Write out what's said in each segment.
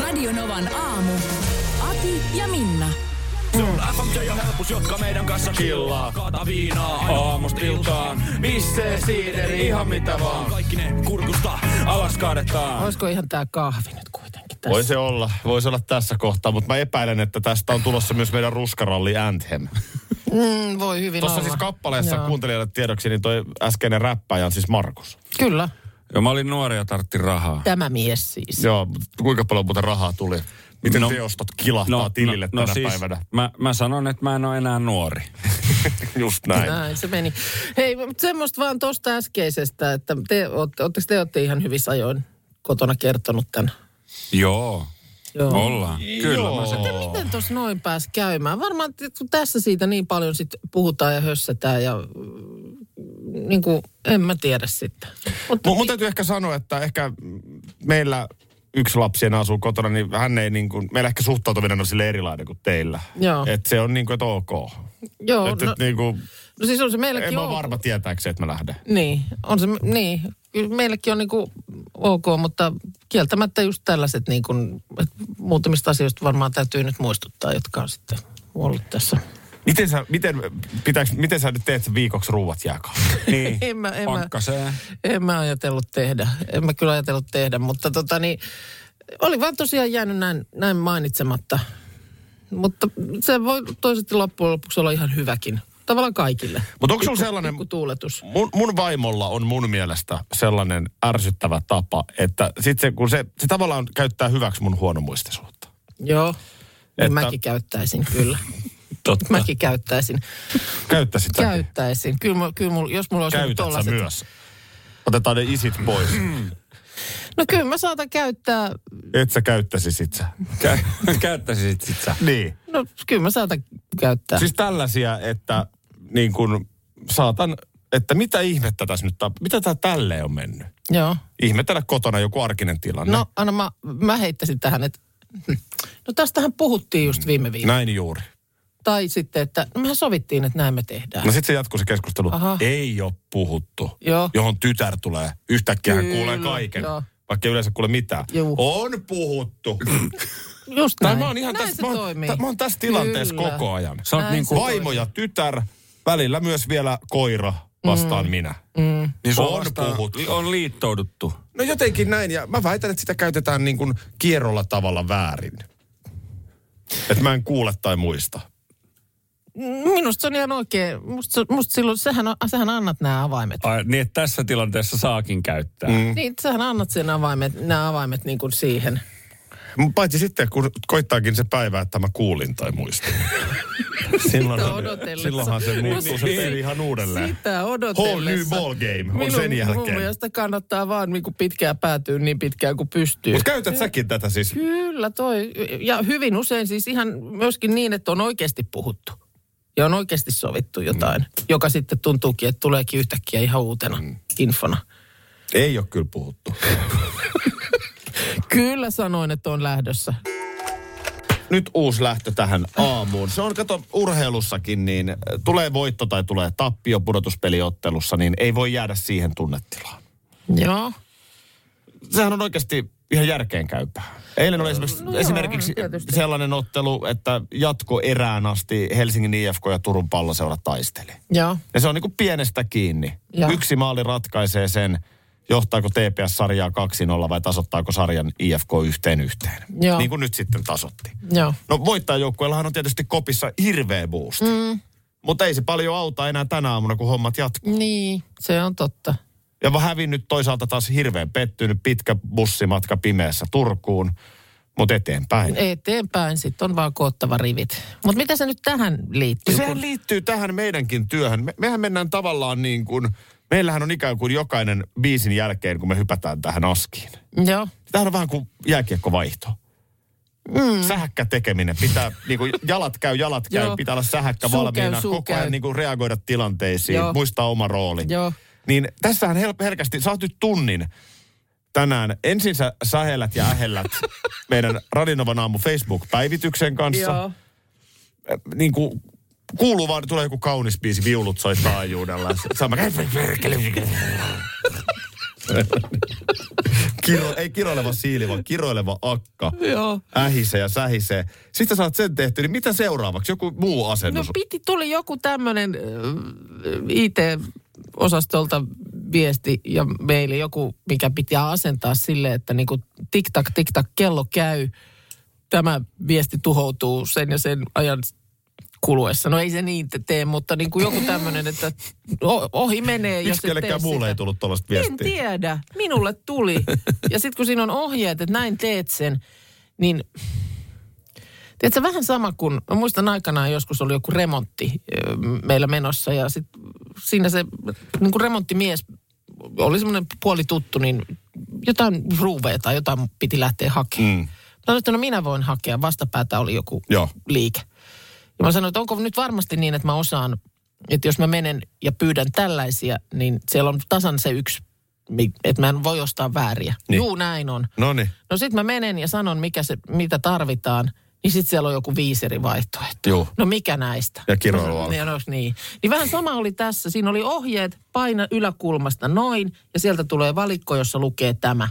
Radio Novan aamu. Ati ja Minna. Se on FMJ ja helpus, jotka meidän kanssa chillaa. Kaata viinaa aamusta iltaan. Missee siideri, ihan mitä vaan. Kaikki ne kurkusta alas kaadetaan. Olisiko ihan tää kahvi nyt kuitenkin tässä? Voi se olla, voisi olla tässä kohtaa, mutta mä epäilen, että tästä on tulossa myös meidän ruskaralli Anthem. Mm, voi hyvin Tuossa olla. siis kappaleessa Joo. kuuntelijoille tiedoksi, niin toi äskeinen räppäjä on siis Markus. Kyllä, Joo, mä olin nuori ja tartti rahaa. tämä mies siis. Joo, kuinka paljon muuten rahaa tuli? Miten No- teostot kilahtaa tilille tänä päivänä? Mä, mä sanon, että mä en ole enää nuori. Just näin. Näin se meni. Hei, mutta semmoista vaan tuosta äskeisestä, että te, ootte, te olette ihan hyvissä ajoin kotona kertonut tämän. Joo, Joo. ollaan. Kyllä mä sen. Miten, miten tuossa noin pääsi käymään? Varmaan kun tässä siitä niin paljon sit puhutaan ja hössätään ja niin kuin, en mä tiedä sitten. Mutta Mun, mun täytyy ehkä sanoa, että ehkä meillä yksi lapsi enää asuu kotona, niin hän ei niin kuin, meillä ehkä suhtautuminen on sille erilainen kuin teillä. Joo. Että se on niin kuin, että ok. joo, että no, et, niin kuin, no siis on se en meilläkin mä ole varma tietääkö se, että mä lähden. Niin, on se, niin. Kyllä meillekin on niinku ok, mutta kieltämättä just tällaiset niin kuin, että muutamista asioista varmaan täytyy nyt muistuttaa, jotka on sitten ollut tässä. Miten sä, miten, pitääks, miten sä nyt teet sen viikoksi ruuat jääkaapissa? Niin, En mä, en mä, en mä ajatellut tehdä, en mä kyllä ajatellut tehdä, mutta tota niin, oli vaan tosiaan jäänyt näin, näin mainitsematta. Mutta se voi toisesti loppujen lopuksi olla ihan hyväkin. Tavallaan kaikille. Mutta onko sulla sellainen, tuuletus. mun, mun vaimolla on mun mielestä sellainen ärsyttävä tapa, että sit se, kun se, se tavallaan käyttää hyväksi mun huonomuistisuutta. Joo, Että- että... mäkin käyttäisin kyllä. Totta. Mäkin käyttäisin. Käyttäisit sä? Käyttäisin. Kyllä, kyllä mulla, jos mulla olisi Käytät tollaset- myös? Otetaan ne isit pois. No kyllä mä saatan käyttää, Et sä käyttäisi sit sä. Kä- Käyttäisit sit sä. Niin. no kyllä mä saatan käyttää. Siis tällaisia, että niin kun saatan, että mitä ihmettä tässä nyt tapahtuu. Mitä tää tälleen on mennyt? Joo. Ihmetellä kotona joku arkinen tilanne. No Anna, mä, mä heittäisin tähän, että no tästähän puhuttiin just viime viikolla. Näin juuri. Tai sitten, että no mehän sovittiin, että näin me tehdään. No sitten se jatkuu se keskustelu. Aha. Ei ole puhuttu. Joo. Johon tytär tulee. Yhtäkkiä hän Kyllä, kuulee kaiken. joo. Vaikka ei yleensä kuule mitään. Juu. On puhuttu. Just Tai näin. mä oon ihan näin tässä, se mä oon, mä oon tässä tilanteessa Kyllä. koko ajan. Sä oot niin se kuin, Vaimo ja tytär, välillä myös vielä koira vastaan Mm. minä. niin sua on vastaan puhuttu. On liittouduttu. No jotenkin näin, ja mä väitän, että sitä käytetään niin kuin kierrolla tavalla väärin. Että mä en kuule tai muista. Minusta se on ihan oikein. Musta, musta silloin, sähän, sähän annat nämä avaimet. Ai, niin, että tässä tilanteessa saakin käyttää. Mm. Niin, sähän annat sen avaimet, nämä avaimet niin kuin siihen. Mut Paitsi sitten, kun koittaakin se päivä, että mä kuulin tai muistin. Silloinhan, odotellessa. silloinhan se muuttuu se peli ihan uudelleen. Sitä Whole odotellessa. new ball game on Minun, sen Mun jälkeen. mielestä kannattaa vaan niin pitkään päätyä niin pitkään kuin pystyy. Mutta käytät säkin tätä siis. Kyllä toi. Ja hyvin usein siis ihan myöskin niin, että on oikeasti puhuttu. Ja on oikeasti sovittu jotain, mm. joka sitten tuntuukin, että tuleekin yhtäkkiä ihan uutena mm. infona. Ei ole kyllä puhuttu. Kyllä sanoin, että on lähdössä. Nyt uusi lähtö tähän aamuun. Se on, kato, urheilussakin, niin äh, tulee voitto tai tulee tappio pudotuspeliottelussa, niin ei voi jäädä siihen tunnetilaan. Joo. Sehän on oikeasti ihan järkeenkäypää. Eilen oli esimerkiksi, No joo, esimerkiksi tietysti. sellainen ottelu, että jatko erään asti Helsingin IFK ja Turun palloseura taisteli. Joo. Ja se on niin kuin pienestä kiinni. Joo. Yksi maali ratkaisee sen, johtaako TPS sarjaa 2-0 vai tasoittaako sarjan IFK yhteen yhteen. Joo. Niin kuin nyt sitten tasotti. Joo. No voittajajoukkueellahan on tietysti kopissa hirveä boost. Mm. Mutta ei se paljon auta enää tänä aamuna, kun hommat jatkuu. Niin, se on totta. Ja mä hävinnyt toisaalta taas hirveän pettynyt pitkä bussimatka pimeässä Turkuun, mutta eteenpäin. Eteenpäin sitten on vaan koottava rivit. Mutta mitä se nyt tähän liittyy? Sehän kun- liittyy tähän meidänkin työhön. Me, mehän mennään tavallaan niin kuin, meillähän on ikään kuin jokainen biisin jälkeen, kun me hypätään tähän askiin. Joo. Tämähän on vähän kuin jääkiekkovaihto. Mm. Sähäkkä tekeminen. Pitää, niin kuin jalat käy, jalat käy. Joo. Pitää olla sähäkkä Suu valmiina. käy, koko ajan käy. niin kuin reagoida tilanteisiin. Joo. Muistaa oma rooli. Joo. Niin tässähän hel- herkästi, sä oot nyt tunnin tänään. Ensin sä sähellät ja ähellät meidän Radinovan aamu Facebook-päivityksen kanssa. Joo. Niin kuin kuuluu vaan, tulee joku kaunis biisi, viulut soi taajuudella. Sama, Kiro, ei kiroileva siili, vaan kiroileva akka. Joo. Ähisee ja sähisee. Sitten sä saat sen tehty, niin mitä seuraavaksi? Joku muu No asennus? piti, tuli joku tämmöinen IT-osastolta viesti ja meille joku, mikä pitää asentaa sille, että niinku tik-tak, tik-tak, kello käy. Tämä viesti tuhoutuu sen ja sen ajan kuluessa. No ei se niin te- tee, mutta niin kuin joku tämmöinen, että ohi menee, Miksi kellekään muulle ei tullut tuollaista En viestiä? tiedä. Minulle tuli. Ja sitten kun siinä on ohjeet, että näin teet sen, niin Tiedätkö, vähän sama kuin, mä muistan aikanaan joskus oli joku remontti meillä menossa ja sit siinä se niin kuin remonttimies oli semmoinen puoli tuttu, niin jotain ruuveja tai jotain piti lähteä hakemaan. Mm. Mä sanoin, että no minä voin hakea, vastapäätä oli joku Joo. liike. Ja mä sanoin, että onko nyt varmasti niin, että mä osaan, että jos mä menen ja pyydän tällaisia, niin siellä on tasan se yksi, että mä en voi ostaa vääriä. Niin. Juu, näin on. No niin. No sit mä menen ja sanon, mikä se, mitä tarvitaan, niin sit siellä on joku viisi eri vaihtoehtoa. No mikä näistä? Ja kiroilu no, niin, no, niin. niin vähän sama oli tässä. Siinä oli ohjeet, paina yläkulmasta noin, ja sieltä tulee valikko, jossa lukee tämä.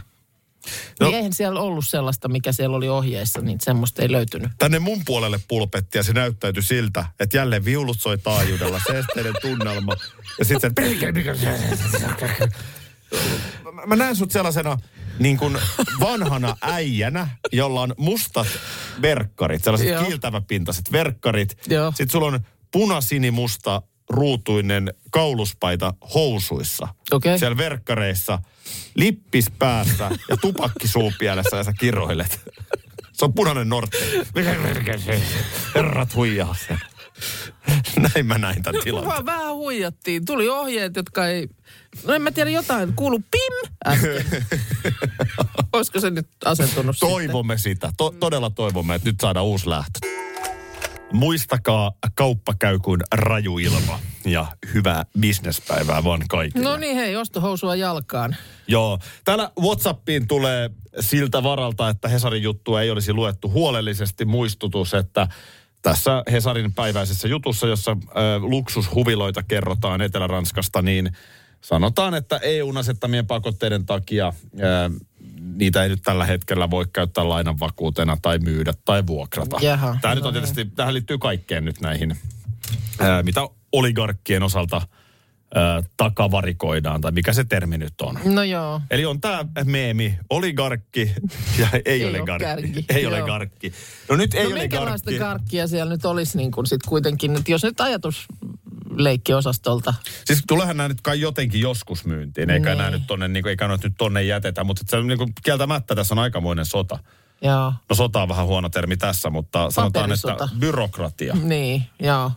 No. Niin eihän siellä ollut sellaista, mikä siellä oli ohjeessa, niin semmoista ei löytynyt. Tänne mun puolelle pulpetti ja se näyttäytyi siltä, että jälleen viulut soi taajuudella, seesteinen tunnelma. Ja sitten se... Mä- näen sut sellaisena niin kuin vanhana äijänä, jolla on mustat verkkarit, sellaiset Joo. kiiltäväpintaiset verkkarit. Joo. Sitten sulla on punasinimusta ruutuinen kauluspaita housuissa. Okei. Siellä verkkareissa, lippis päässä ja tupakki suupielessä ja sä kiroilet. Se on punainen nortti. Herrat huijaa sen. Näin mä näin tämän tilanteen. Vaan vähän huijattiin. Tuli ohjeet, jotka ei... No en mä tiedä, jotain kuulu pim äsken. Olisiko se nyt asentunut sitten? Toivomme sitä. To- todella toivomme, että nyt saadaan uusi lähtö. Muistakaa, kauppa käy kuin raju ilma. Ja hyvää bisnespäivää vaan kaikille. No niin, hei, ostohousua jalkaan. Joo. Täällä Whatsappiin tulee siltä varalta, että Hesarin juttua ei olisi luettu huolellisesti muistutus, että tässä Hesarin päiväisessä jutussa, jossa ö, luksushuviloita kerrotaan Etelä-Ranskasta, niin sanotaan, että EUn asettamien pakotteiden takia ö, niitä ei nyt tällä hetkellä voi käyttää lainan vakuutena tai myydä tai vuokrata. Jaha, Tämä nyt on tietysti, tähän liittyy kaikkeen nyt näihin, ö, mitä oligarkkien osalta ö, takavarikoidaan, tai mikä se termi nyt on. No joo. Eli on tämä meemi, oligarkki ja ei, Ei ole garkki. kärki, Ei joo. ole garkki. No nyt ei no ole minkälaista garkki. karkkia siellä nyt olisi niin kuin sit kuitenkin, että jos nyt ajatus leikkiosastolta. Siis tulehan nämä nyt kai jotenkin joskus myyntiin, eikä Niin. nämä nyt tonne, niin kuin, eikä nyt tonne jätetä, mutta se on niin kuin, kieltämättä tässä on aikamoinen sota. Joo. No sota on vähän huono termi tässä, mutta sanotaan, että byrokratia. Niin, joo.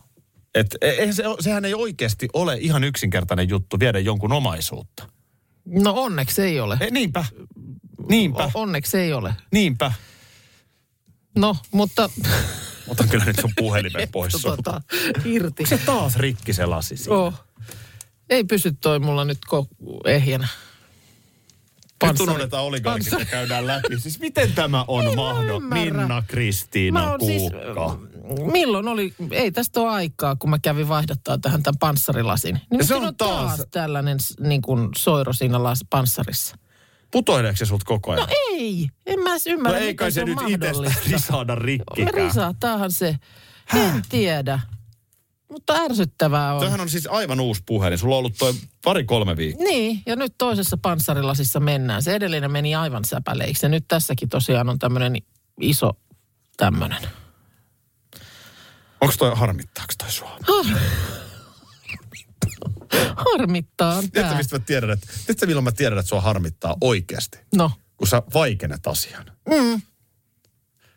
Et, eihän se, sehän ei oikeasti ole ihan yksinkertainen juttu viedä jonkun omaisuutta. No onneksi ei ole. E, niinpä. Niinpä. O- onneksi ei ole. Niinpä. No, mutta... Otan kyllä nyt sun puhelimen pois tota, irti. Se taas rikki se lasi siinä. Oh. Ei pysy toi mulla nyt ko- ehjänä. Nyt unohdetaan oligarkit ja käydään läpi. Siis miten tämä on mahdollista? Minna, Kristiina, siis, Kuukka. Milloin oli, ei tästä ole aikaa, kun mä kävin vaihdattaa tähän tämän panssarilasin. Niin se on on taas, taas- tällainen niin kuin soiro siinä las, panssarissa. Putoileeko se sulta koko ajan? No ei, en mä edes No ymmärrä, ei kai se on nyt itsestä risaada rikki. Risahtaahan se. En tiedä. Mutta ärsyttävää on. Tämähän on siis aivan uusi puhelin. Sulla on ollut toi pari-kolme viikkoa. Niin, ja nyt toisessa panssarilasissa mennään. Se edellinen meni aivan säpäleiksi. Ja nyt tässäkin tosiaan on tämmöinen iso tämmöinen. Onko toi, harmittaako toi sua? Harmittaa on Tiedätkö, mistä mä tiedän, että, tiedätkö, milloin mä tiedän, että sua harmittaa oikeasti? No, Kun sä vaikenet asian. Mm.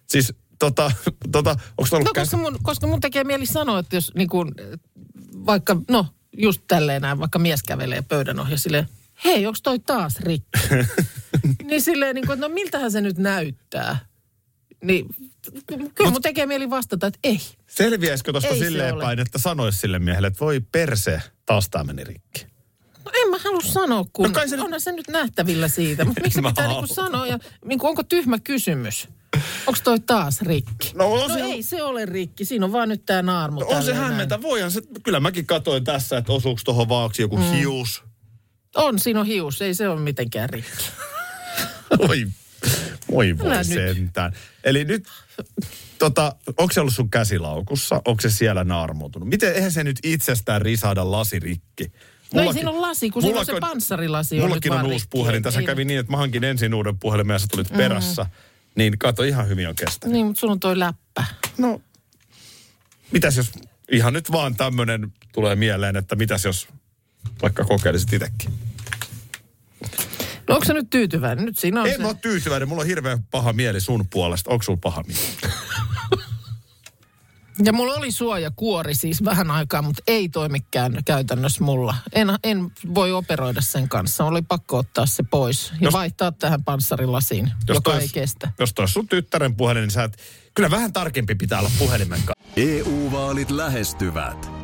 Siis, tota, tota, onko ollut no koska, mun, koska mun tekee mieli sanoa, että jos niin kuin, vaikka, no just tälleen näin, vaikka mies kävelee pöydän ohi silleen, hei, onko toi taas rikki? niin silleen, niin että no miltähän se nyt näyttää? Niin kyllä mun tekee mieli vastata, että ei. Selviäisikö tuosta silleen päin, että sanoisi sille miehelle, että voi perse, taas tää meni rikki. No en mä halua sanoa, kun No se nyt- onhan se nyt nähtävillä siitä. Mutta miksi pitää niinku sanoa? Ja, niinku, onko tyhmä kysymys? Onko toi taas rikki? No on no se- ei se ole rikki. Siinä on vaan nyt tää naarmu. No on se hämmentä. Voihan se, kyllä mäkin katoin tässä, että osuuko tuohon vaaksi joku mm. hius. On, siinä on hius. Ei se ole mitenkään rikki. Voi, voi, voi Älä nyt. sentään. Eli nyt, tota, onko se ollut sun käsilaukussa? Onko se siellä naarmuutunut? Miten, eihän se nyt itsestään risada lasirikki? No ei siinä ole lasi, kun siinä on se mullakin- panssarilasi. on Mullakin nyt on vaan uusi puhelin. Tässä Ei- kävi niin, että mä hankin ensin uuden puhelimen ja sä tulit perässä. Niin kato, ihan hyvin on kestänyt. Niin, mutta sulla on toi läppä. No, mitäs jos ihan nyt vaan tämmönen tulee mieleen, että mitäs jos vaikka kokeilisit itsekin? No onko se nyt tyytyväinen? Nyt siinä on En se. mä ole tyytyväinen, mulla on hirveän paha mieli sun puolesta. Onko sulla paha mieli? Ja mulla oli suojakuori siis vähän aikaa, mutta ei toimikään käytännössä mulla. En, en voi operoida sen kanssa. Oli pakko ottaa se pois ja Jos- vaihtaa tähän panssarilasiin, joka toi ei kestä. Jos toi sun tyttären puhelin, niin sä et, kyllä vähän tarkempi pitää olla puhelimen kanssa. EU-vaalit lähestyvät.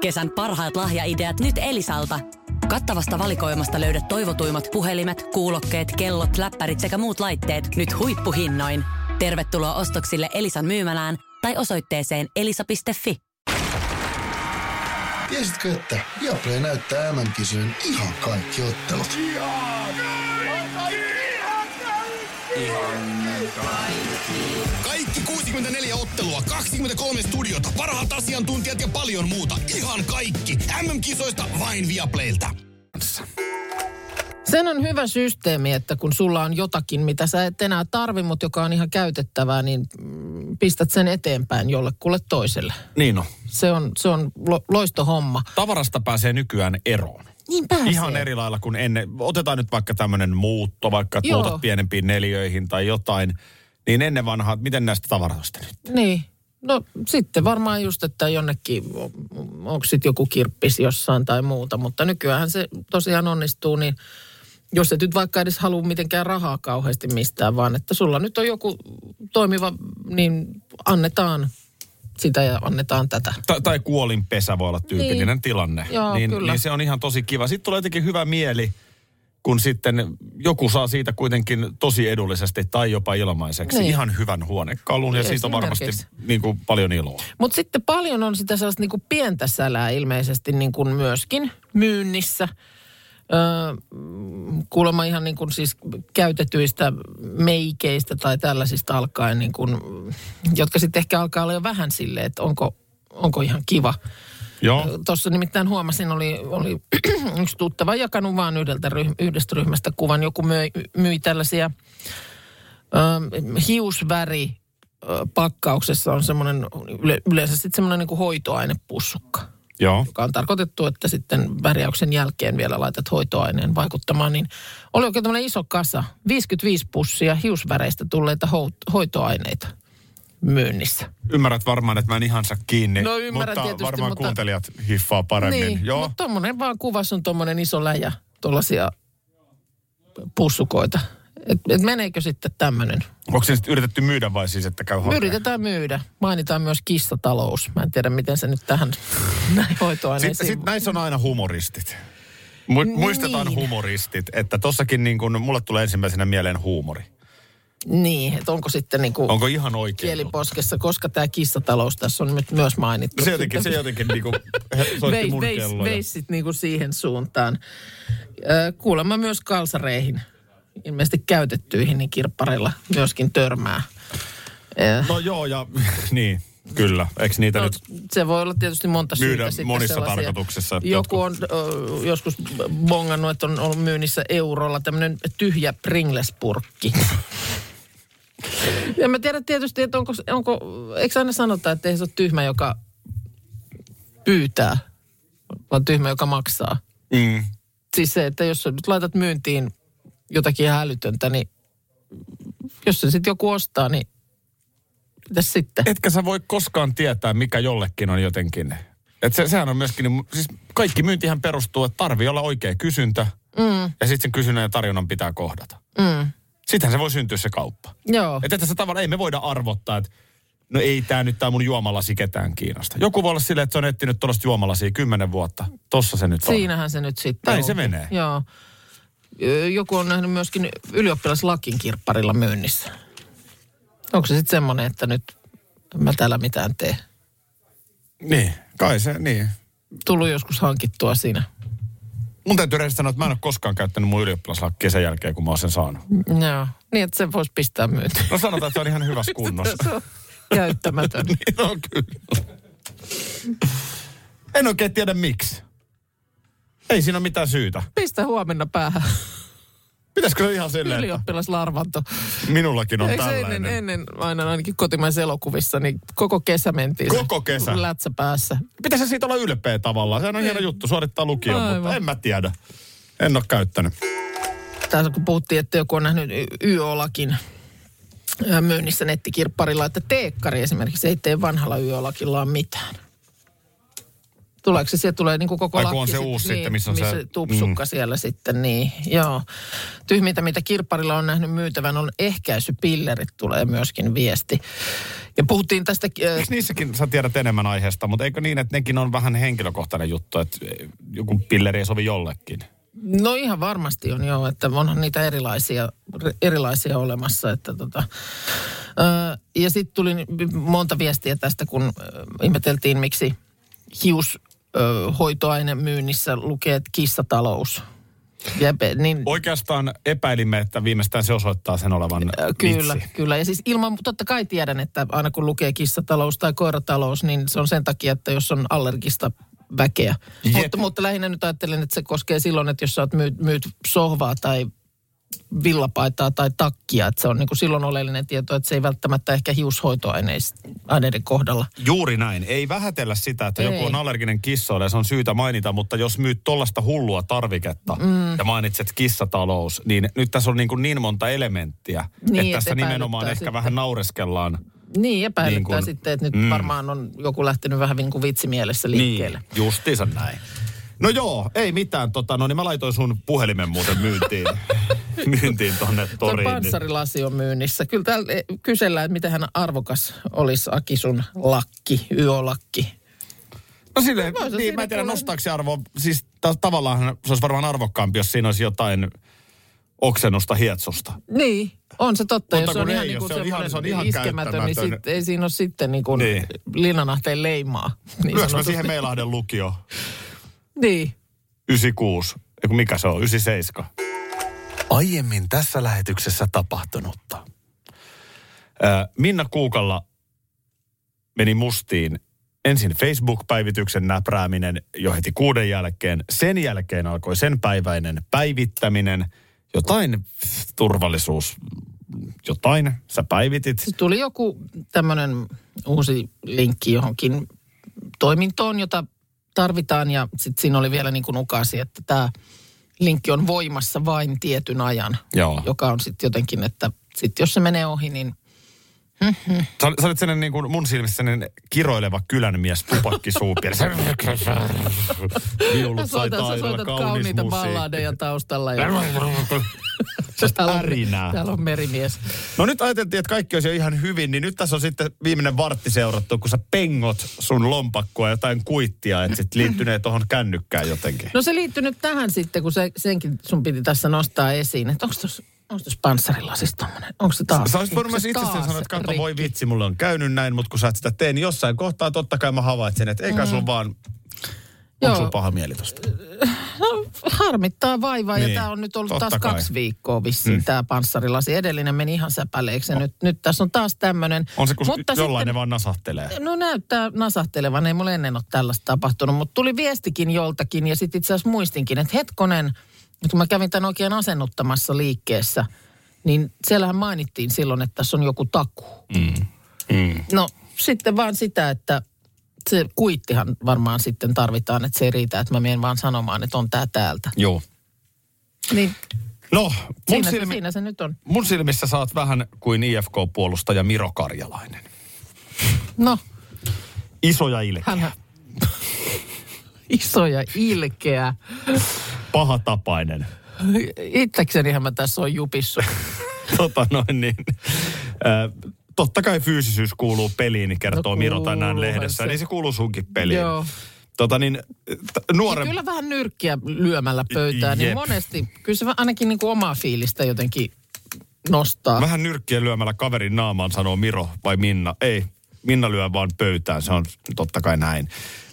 Kesän parhaat lahjaideat nyt Elisalta. Kattavasta valikoimasta löydät toivotuimmat puhelimet, kuulokkeet, kellot, läppärit sekä muut laitteet nyt huippuhinnoin. Tervetuloa ostoksille Elisan myymälään tai osoitteeseen elisa.fi. Tiesitkö, että Viaplay näyttää MM-kisojen ihan kaikki ottelut? Kaikki 64 ottelua, 23 studiota, parhaat asiantuntijat ja paljon muuta. Ihan kaikki. MM-kisoista vain Viaplaylta. Sen on hyvä systeemi, että kun sulla on jotakin, mitä sä et enää tarvi, mutta joka on ihan käytettävää, niin mm, pistät sen eteenpäin jollekulle toiselle. Niin on. Se on, se on lo, loistohomma. Tavarasta pääsee nykyään eroon. Niin pääsee. Ihan eri lailla kuin ennen. Otetaan nyt vaikka tämmöinen muutto, vaikka muutat pienempiin neliöihin tai jotain. Niin ennen vanhaa, miten näistä tavaroista nyt? Niin. No sitten varmaan just, että jonnekin, onko sitten joku kirppis jossain tai muuta, mutta nykyään se tosiaan onnistuu, niin jos et nyt vaikka edes halua mitenkään rahaa kauheasti mistään, vaan että sulla nyt on joku toimiva, niin annetaan sitä ja annetaan tätä. Ta- tai kuolinpesä voi olla tyypillinen Niin. tilanne. Joo, niin, kyllä. niin se on ihan tosi kiva. Sitten tulee jotenkin hyvä mieli, kun sitten joku saa siitä kuitenkin tosi edullisesti tai jopa ilmaiseksi Niin. ihan hyvän huonekalun. Ja siitä on varmasti niin kuin, paljon iloa. Mutta sitten paljon on sitä sellaista niin kuin pientä sälää ilmeisesti niin kuin myöskin myynnissä. Öö, kuulemma ihan niin kuin siis käytetyistä meikeistä tai tällaisista alkaen, niin kuin, jotka sitten ehkä alkaa olla jo vähän silleen, että onko, onko ihan kiva. Joo. Tuossa nimittäin huomasin, oli, oli yksi tuttava jakanut vaan yhdeltä ryh, yhdestä ryhmästä kuvan. Joku myi, myi tällaisia ö, hiusväri ö, pakkauksessa on semmoinen yle, yleensä sitten semmoinen niin kuin hoitoainepussukka, Joo. joka on tarkoitettu, että sitten värjäyksen jälkeen vielä laitat hoitoaineen vaikuttamaan. Niin oli oikein tämmöinen iso kasa, 55 pussia hiusväreistä tulleita ho, hoitoaineita myynnissä. Ymmärrät varmaan, että mä en ihan saa kiinni. No ymmärrän mutta tietysti, varmaan mutta- kuuntelijat hiffaa paremmin. Niin, Joo. mutta tommonen vaan kuvassa on tommonen iso läjä tuollaisia pussukoita. Et, et meneekö sitten tämmöinen? Onko se sitten yritetty myydä vai siis, että käy hakemaan? Yritetään myydä. Mainitaan myös kissatalous. Mä en tiedä, miten se nyt tähän näin hoitoaineisiin. Sitten sit näissä on aina humoristit. Mu- muistetaan Niin. humoristit, että tossakin niin kun, mulle tulee ensimmäisenä mieleen huumori. Niin, että onko sitten niin kuin Onko ihan oikein? kieliposkessa, koska tämä kissatalous tässä on nyt myös mainittu. No se jotenkin, se jotenkin niin kuin, soitti mun veis, kelloja. veis sit niinku siihen suuntaan. Ö, Kuulemma myös kalsareihin, ilmeisesti käytettyihin, niin kirppareilla myöskin törmää. Ö, No joo, ja niin. Kyllä, eikö niitä No, nyt se voi olla tietysti monta syytä sitten monissa sellaisia. tarkoituksissa? Joku on ö, joskus bongannut, että on ollut myynnissä eurolla tämmöinen tyhjä Pringles-purkki. ja mä tiedän tietysti, että onko, onko eikö aina sanota, että ei se ole tyhmä, joka pyytää, vaan tyhmä, joka maksaa. Mm. Siis se, että jos sä nyt laitat myyntiin jotakin ihan älytöntä, niin jos se sitten joku ostaa, niin mitäs sitten? Etkä sä voi koskaan tietää, mikä jollekin on jotenkin. Et se, sehän on myöskin, niin siis kaikki myyntihän perustuu, että tarvii olla oikea kysyntä. Mm. Ja sitten sen kysynnän ja tarjonnan pitää kohdata. Mm. Sittenhän se voi syntyä se kauppa. Joo. Että, se tavallaan, ei me voida arvottaa, että no ei tämä nyt tämä mun juomalasi ketään kiinnosta. Joku voi olla silleen, että se on etsinyt tuollaista juomalasia kymmenen vuotta. Tossa se nyt on. Siinähän se nyt sitten Näin se menee. Joo. Joku on nähnyt myöskin ylioppilaslakin kirpparilla myynnissä. Onko se sitten semmoinen, että nyt mä täällä mitään tee? Niin, kai se, niin. Tullut joskus hankittua siinä. Mun täytyy rehellisesti sanoa, että mä en ole koskaan käyttänyt mun ylioppilaslakkia sen jälkeen, kun mä oon sen saanut. Joo. Niin, että se voisi pistää myyntiin. No sanotaan, että se on ihan hyvässä kunnossa. se on käyttämätön. niin on kyllä. En oikein tiedä miksi. Ei siinä ole mitään syytä. Pistä huomenna päähän. Pitäisikö se ihan silleen, Ylioppilaslarvanto. minullakin on Eikö tällainen? ennen, ennen aina ainakin kotimaisissa elokuvissa, niin koko kesä mentiin. Koko kesä? Lätsä päässä. Pitäisi se siitä olla ylpeä tavallaan. Sehän on hieno juttu, suorittaa lukion, Aivan. mutta en mä tiedä. En ole käyttänyt. Tässä kun puhuttiin, että joku on nähnyt YO-lakin myynnissä nettikirpparilla, että teekkari esimerkiksi ei tee vanhalla YO-lakilla mitään. Tuleeko se, siellä tulee niin kuin koko Ai lakki. on se sit- uusi niin, sitten, missä on se- tupsukka mm. siellä sitten, niin joo. Tyhmintä, mitä kirpparilla on nähnyt myytävän, on ehkäisypillerit, tulee myöskin viesti. Ja puhuttiin tästä... Eikö niissäkin, sä tiedät enemmän aiheesta, mutta eikö niin, että nekin on vähän henkilökohtainen juttu, että joku pilleri ei sovi jollekin? No ihan varmasti on joo, että onhan niitä erilaisia, erilaisia olemassa. Että tota, ää, ja sitten tuli monta viestiä tästä, kun ää, ihmeteltiin, miksi hiushoitoaine myynnissä lukee, että kissatalous. Jep, niin, Oikeastaan epäilimme, että viimeistään se osoittaa sen olevan Kyllä, vitsi. kyllä. Ja siis ilman, totta kai tiedän, että aina kun lukee kissatalous tai koiratalous, niin se on sen takia, että jos on allergista väkeä. Jep. Mutta, mutta lähinnä nyt ajattelen, että se koskee silloin, että jos sä oot myyt, myyt sohvaa tai villapaitaa tai takkia, että se on niin kuin silloin oleellinen tieto, että se ei välttämättä ehkä hiushoitoaineiden kohdalla. Juuri näin. Ei vähätellä sitä, että Ei. joku on allerginen kissoille, se on syytä mainita, mutta jos myyt tollasta hullua tarviketta mm. ja mainitset kissatalous, niin nyt tässä on niin, kuin niin monta elementtiä, Niin, että tässä nimenomaan ehkä epäilyttää vähän sitten. naureskellaan. Niin, epäilyttää Niin kuin- sitten, että nyt mm. varmaan on joku lähtenyt vähän niin kuin vitsimielessä liikkeelle. Niin, justiinsa näin. No joo, ei mitään. Tota, no niin mä laitoin sun puhelimen muuten myyntiin, myyntiin tonne Tuo toriin. niin- panssarilasi on myynnissä. Kyllä täällä eh, kysellään, että miten hän arvokas olisi Aki sun lakki, yölakki. No silleen, No, niin, siinä mä en tiedä nostaako se arvo. Siis ta- tavallaan se olisi varmaan arvokkaampi, jos siinä olisi jotain oksennusta hietsusta. Niin, on se totta. Mutta jos on ihan, ei, niin jos kuin se on ihan- se on ihan iskemätön, niin sit, ei siinä ole sitten niin kuin Niin. linnanahteen leimaa. Niin Lyöks mä siihen Meilahden lukio? Niin. 96. Eiku mikä se on? 97. Aiemmin tässä lähetyksessä tapahtunutta. Minna Kuukalla meni mustiin ensin Facebook-päivityksen näprääminen jo heti kuuden jälkeen. Sen jälkeen alkoi sen päiväinen päivittäminen. Jotain turvallisuus, jotain sä päivitit. Tuli joku tämmöinen uusi linkki johonkin toimintoon, jota tarvitaan ja sitten siinä oli vielä niin kuin ukasi, että tämä linkki on voimassa vain tietyn ajan, Joo. joka on sitten jotenkin, että sitten jos se menee ohi, niin Sä, sä olet sellainen niin kuin mun silmissä sellainen kiroileva kylänmies tupakki suupielessä. Viulut sä sai soitat kaunis balladeja taustalla. Ja Sellaista täällä, on, ärinää. täällä on merimies. No nyt ajateltiin, että kaikki olisi jo ihan hyvin, niin nyt tässä on sitten viimeinen vartti seurattu, kun sä pengot sun lompakkoa ja jotain kuittia, että sit liittyneen tuohon kännykkään jotenkin. No se liittyy nyt tähän sitten, kun se, senkin sun piti tässä nostaa esiin, että onko tuossa onko tuossa panssarilasissa tommonen? Onko se taas? Sä olisit voinut myös se itse sanoa, että kato rikki? voi vitsi, mulle on käynyt näin, mutta kun sä et sitä tee, niin jossain kohtaa totta kai mä havaitsen, että eikä mm. sulla vaan Onko sulla paha mieli tosta? No, harmittaa vaivaa Niin, ja tämä on nyt ollut totta taas kai. kaksi viikkoa vissiin mm. tämä panssarilasi. Edellinen meni ihan säpäleeksi ja nyt, nyt tässä on taas tämmöinen. On se, kun jollain ne vaan nasahtelee. No näyttää nasahtelevan, ei mulle ennen ole tällaista tapahtunut, mutta tuli viestikin joltakin ja sitten itse asiassa muistinkin, että hetkonen, kun mä kävin tämän oikein asennuttamassa liikkeessä, niin siellähän mainittiin silloin, että tässä on joku takuu. Mm. Mm. No sitten vaan sitä, että se kuittihan varmaan sitten tarvitaan, että se ei riitä, että mä menen vaan sanomaan, että on tää täältä. Joo. Niin No, mun, siinä, silmi, siinä se nyt on. mun silmissä sä oot vähän kuin IFK-puolustaja Miro Karjalainen. No, Iso ja ilkeä. hän iso ja ilkeä. Paha tapainen. Itseksenihän mä tässä on jupissu. tota noin niin. Äh, totta kai fyysisyys kuuluu peliin, niin kertoo No Miro tänään lehdessä. se. Niin se kuuluu sunkin peliin. Joo. Tota niin, t- nuoren... Ja kyllä vähän nyrkkiä lyömällä pöytään, niin monesti, kyllä se ainakin niin kuin omaa fiilistä jotenkin nostaa. Vähän nyrkkiä lyömällä kaverin naamaan sanoo Miro vai Minna. Ei, Minna lyö vaan pöytään, se on totta kai näin.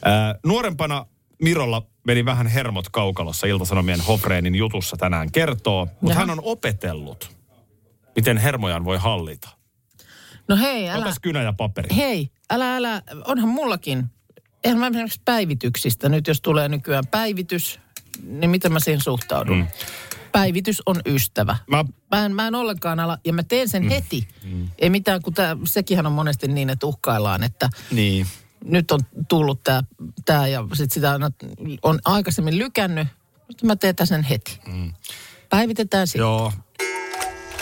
Ää, nuorempana Mirolla meni vähän hermot kaukalossa Ilta-Sanomien Hofreenin jutussa tänään kertoo, mutta hän on opetellut, miten hermojaan voi hallita. No hei, älä, Otas kynä ja paperi. hei, älä, älä, onhan mullakin. Eihän mä esimerkiksi päivityksistä, nyt jos tulee nykyään päivitys, niin miten mä siihen suhtaudun? Mm. Päivitys on ystävä. Mä, Mä en, mä en ollenkaan ala, ja mä teen sen mm. heti. Mm. Ei mitään, kun tää, sekinhän on monesti niin, että uhkaillaan, että niin. Nyt on tullut tämä tää, ja sit sitä on, on aikaisemmin lykännyt. Mutta mä teen sen heti. Mm. Päivitetään sitten. Joo.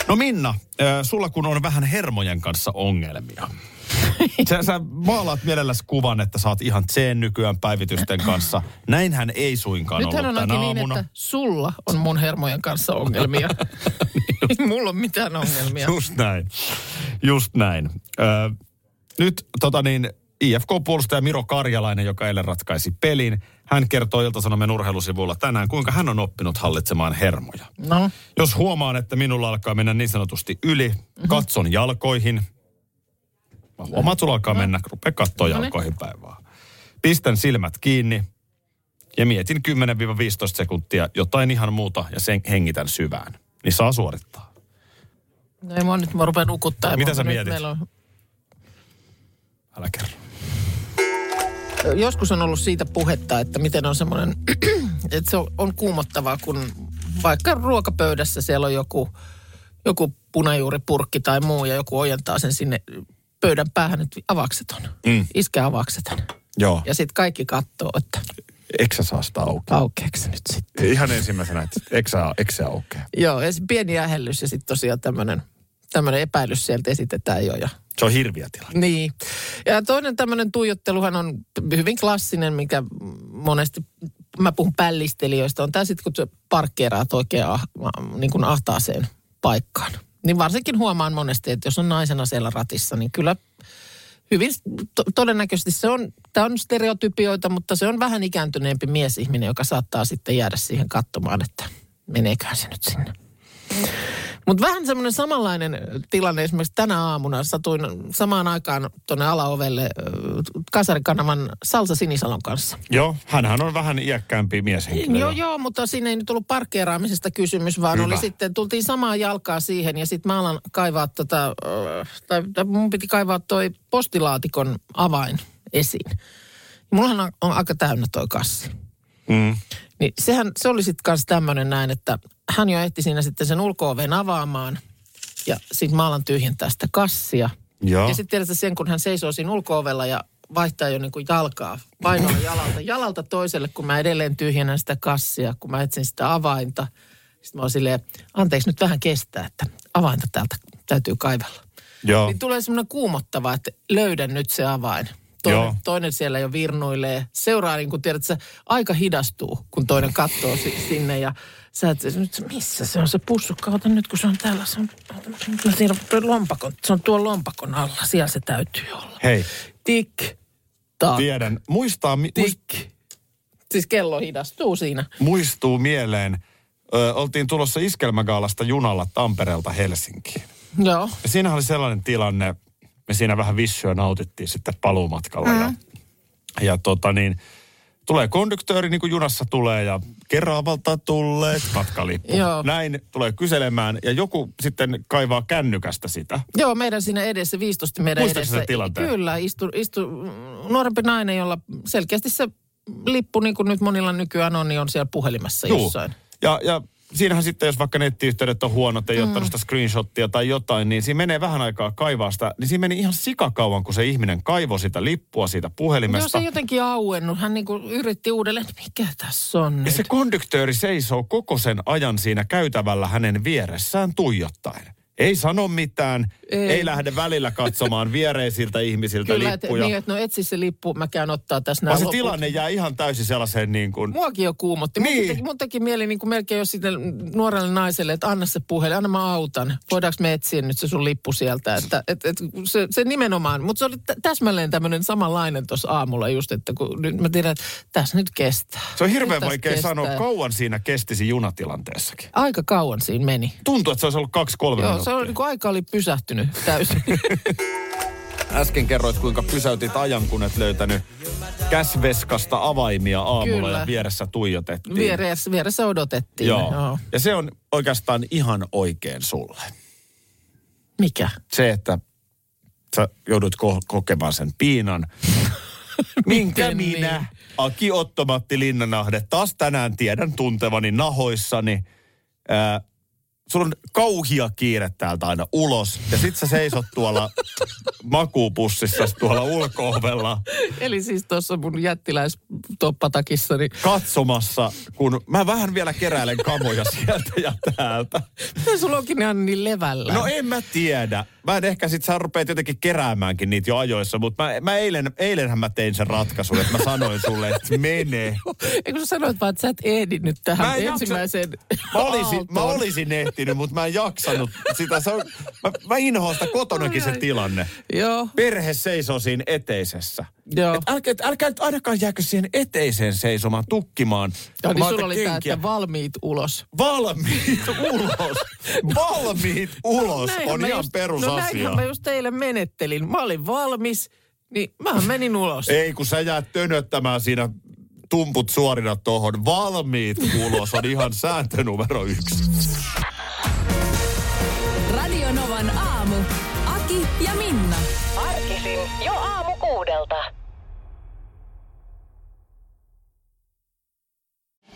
No Minna, äh, sulla kun on vähän hermojen kanssa ongelmia. Sä, sä maalaat mielelläsi kuvan, että oot ihan tseen nykyään päivitysten kanssa. Näinhän ei suinkaan Nythän ollut on tänä niin, aamuna. että sulla on mun hermojen kanssa ongelmia. Ei mulla ole mitään ongelmia. Just näin. Just näin. Ö, nyt tota niin, IFK-puolustaja Miro Karjalainen, joka eilen ratkaisi pelin, hän kertoo Ilta-Sanomien urheilusivuilla tänään, kuinka hän on oppinut hallitsemaan hermoja. No, Jos huomaan, että minulla alkaa mennä niin sanotusti yli, Mhm. katson jalkoihin. Mä huomaan, että sulla alkaa mennä, rupea katsoa No niin. jalkoihin päin vaan. Pistän silmät kiinni ja mietin 10-15 sekuntia jotain ihan muuta ja sen hengitän syvään. Niin saa suorittaa. no ei mua nyt, mä rupean nukuttaa. Mitä sä mietit? meillä On, Älä kerro. Joskus on ollut siitä puhetta, että miten on semmoinen, että se on, on kuumottavaa, kun vaikka ruokapöydässä siellä on joku, joku punajuuripurkki tai muu ja joku ojentaa sen sinne pöydän päähän, että avakseton. Mm. Iske avakseton. Joo. Ja sitten kaikki katsoo, että Eikö saa sitä auki? aukeeko se nyt sitten. Ihan ensimmäisenä, että eikö se aukea? Joo, ja pieni ähellys ja sitten tosiaan tämmöinen epäilys sieltä esitetään jo. Ja, Se on hirviä tilanne. niin. Ja toinen tämmöinen tuijotteluhan on hyvin klassinen, mikä monesti, mä puhun pällistelijöistä, on tämä sitten, kun sä parkkeeraat oikein ah, niin kuin ahtaaseen paikkaan. Niin varsinkin huomaan monesti, että jos on naisena siellä ratissa, niin kyllä hyvin to- todennäköisesti se on, tämä on stereotypioita, mutta se on vähän ikääntyneempi miesihminen, joka saattaa sitten jäädä siihen katsomaan, että meneeköhän se nyt sinne. Mutta vähän semmoinen samanlainen tilanne esimerkiksi tänä aamuna. Satuin samaan aikaan tuonne alaovelle Kasarikanavan Salsa Sinisalon kanssa. Joo, hänhän on vähän iäkkäämpi mieshenkilö. Joo, joo, mutta siinä ei nyt ollut parkkeeraamisesta kysymys, vaan Hyvä. oli sitten, tultiin samaa jalkaa siihen ja sitten mä alan kaivaa tota, tai, tai mun piti kaivaa toi postilaatikon avain esiin. Mullahan on, on aika täynnä toi kassi. Mm. Niin sehän, se oli sitten kanssa tämmöinen näin, että hän jo ehti siinä sitten sen ulko avaamaan ja sitten mä alan tyhjentää sitä kassia. Joo. Ja sitten tiedätkö sen, kun hän seisoo siinä ulko ja vaihtaa jo niin kuin jalkaa, painoa jalalta, jalalta toiselle, kun mä edelleen tyhjennän sitä kassia, kun mä etsin sitä avainta. Sitten mä oon silleen, anteeksi nyt vähän kestää, että avainta täältä täytyy kaivella. Joo. Niin tulee semmoinen kuumottava, että löydän nyt se avain. Joo. Toinen, toinen siellä jo virnuilee. Seuraa, niin kun tiedät, että se aika hidastuu, kun toinen katsoo si- sinne ja sä et, nyt missä se on se pussukka, ota nyt kun se on täällä, se on, mä siinä on lompakon, se on tuon lompakon alla, siellä se täytyy olla. Hei, Tik, tak, tiedän. Muistaa, mi- muist, tik. Siis kello hidastuu siinä. muistuu mieleen, ö, oltiin tulossa iskelmägaalasta junalla Tampereelta Helsinkiin. Joo. Ja siinä oli sellainen tilanne, me siinä vähän vissyä nautittiin sitten paluumatkalla. Mm. Ja, ja tota niin, Tulee konduktööri niin kuin junassa tulee ja Keravalta tulleet matkalippu. Joo. Näin tulee kyselemään ja joku sitten kaivaa kännykästä sitä. Joo, meidän siinä edessä, 15 meidän Muistatko edessä. sen tilanteen? Kyllä, istu, istu nuorempi nainen, jolla selkeästi se lippu, niin kuin nyt monilla nykyään on, niin on siellä puhelimessa Juu. jossain. Ja, ja siinähän sitten, jos vaikka nettiyhteydet on huonot, ei mm. ottanut sitä screenshottia tai jotain, niin siinä menee vähän aikaa kaivaa sitä. Niin siinä meni ihan sikakauan, kun se ihminen kaivoi sitä lippua siitä Joo, puhelimesta. se jotenkin auennut. Hän niin yritti uudelleen, että mikä tässä on Ja nyt? se konduktööri seisoo koko sen ajan siinä käytävällä hänen vieressään tuijottaen. Ei sano mitään, ei, Ei. lähde välillä katsomaan viereisiltä ihmisiltä Kyllä, lippuja. niin, että no etsi se lippu, mä käyn ottaa tässä nämä se loput. tilanne jää ihan täysin sellaiseen niin kuin... Muakin jo kuumotti. Niin. Mun, teki, mun teki mieli niin kuin melkein jo sitten nuorelle naiselle, että anna se puhelin, anna mä autan. Voidaanko me etsiä nyt se sun lippu sieltä? Että, et, et, se, se nimenomaan, mutta se oli tä- täsmälleen tämmöinen samanlainen tuossa aamulla just, että kun nyt mä tiedän, että tässä nyt kestää. Se on hirveän Nyt vaikea sanoa, kauan siinä kestisi junatilanteessakin. Aika kauan siinä meni. Tuntuu, että se olisi ollut kaksi-kolme Joo, minuuttia. Se oli, niin kuin aika oli pysähtynyt täysin. Äsken kerroit, kuinka pysäytit ajan, kun et löytänyt käsveskasta avaimia aamulla Kyllä. ja vieressä tuijotettiin. vieressä, vieressä odotettiin. Joo. Joo. Ja se on oikeastaan ihan oikein sulle. Mikä? Se, että sä joudut ko- kokemaan sen piinan. Minkä Miten minä, niin? Aki Ottomatti Linnanahde, taas tänään tiedän tuntevani nahoissani. Ää, sulla on kauhia kiire täältä aina ulos. Ja sit sä seisot tuolla makuupussissa tuolla ulko-ovella Eli siis tuossa mun jättiläistoppatakissa, niin katsomassa, kun mä vähän vielä keräilen kamoja sieltä ja täältä. miten sulla onkin ne aina niin levällä? No en mä tiedä. Mä en ehkä sit sä rupeat jotenkin keräämäänkin niitä jo ajoissa, mutta mä, mä eilen, eilenhän mä tein sen ratkaisun, että mä sanoin sulle, että mene. Eikö sä sanoit vaan, että sä et ehdi nyt tähän Mä en jaksa- ensimmäiseen Mä olisin, mä olisin ehtinyt, mutta mä en jaksanut sitä. Se on, mä, mä inhoan sitä kotonakin se tilanne. Joo, Perhe seisoo siinä eteisessä. joo. Et älkää, et älkää nyt ainakaan jääkö siihen eteiseen seisomaan, tukkimaan. Joo, Kun niin sulla oli kenkiä. että valmiit ulos. Valmiit ulos. Valmiit ulos Näinhän on ihan just, No perusasia. näinhän mä just teille menettelin. Mä olin valmis, niin mä menin ulos. Ei, kun sä jäät tönöttämään siinä tumput suorina tohon. Valmiit ulos on ihan sääntö numero yksi.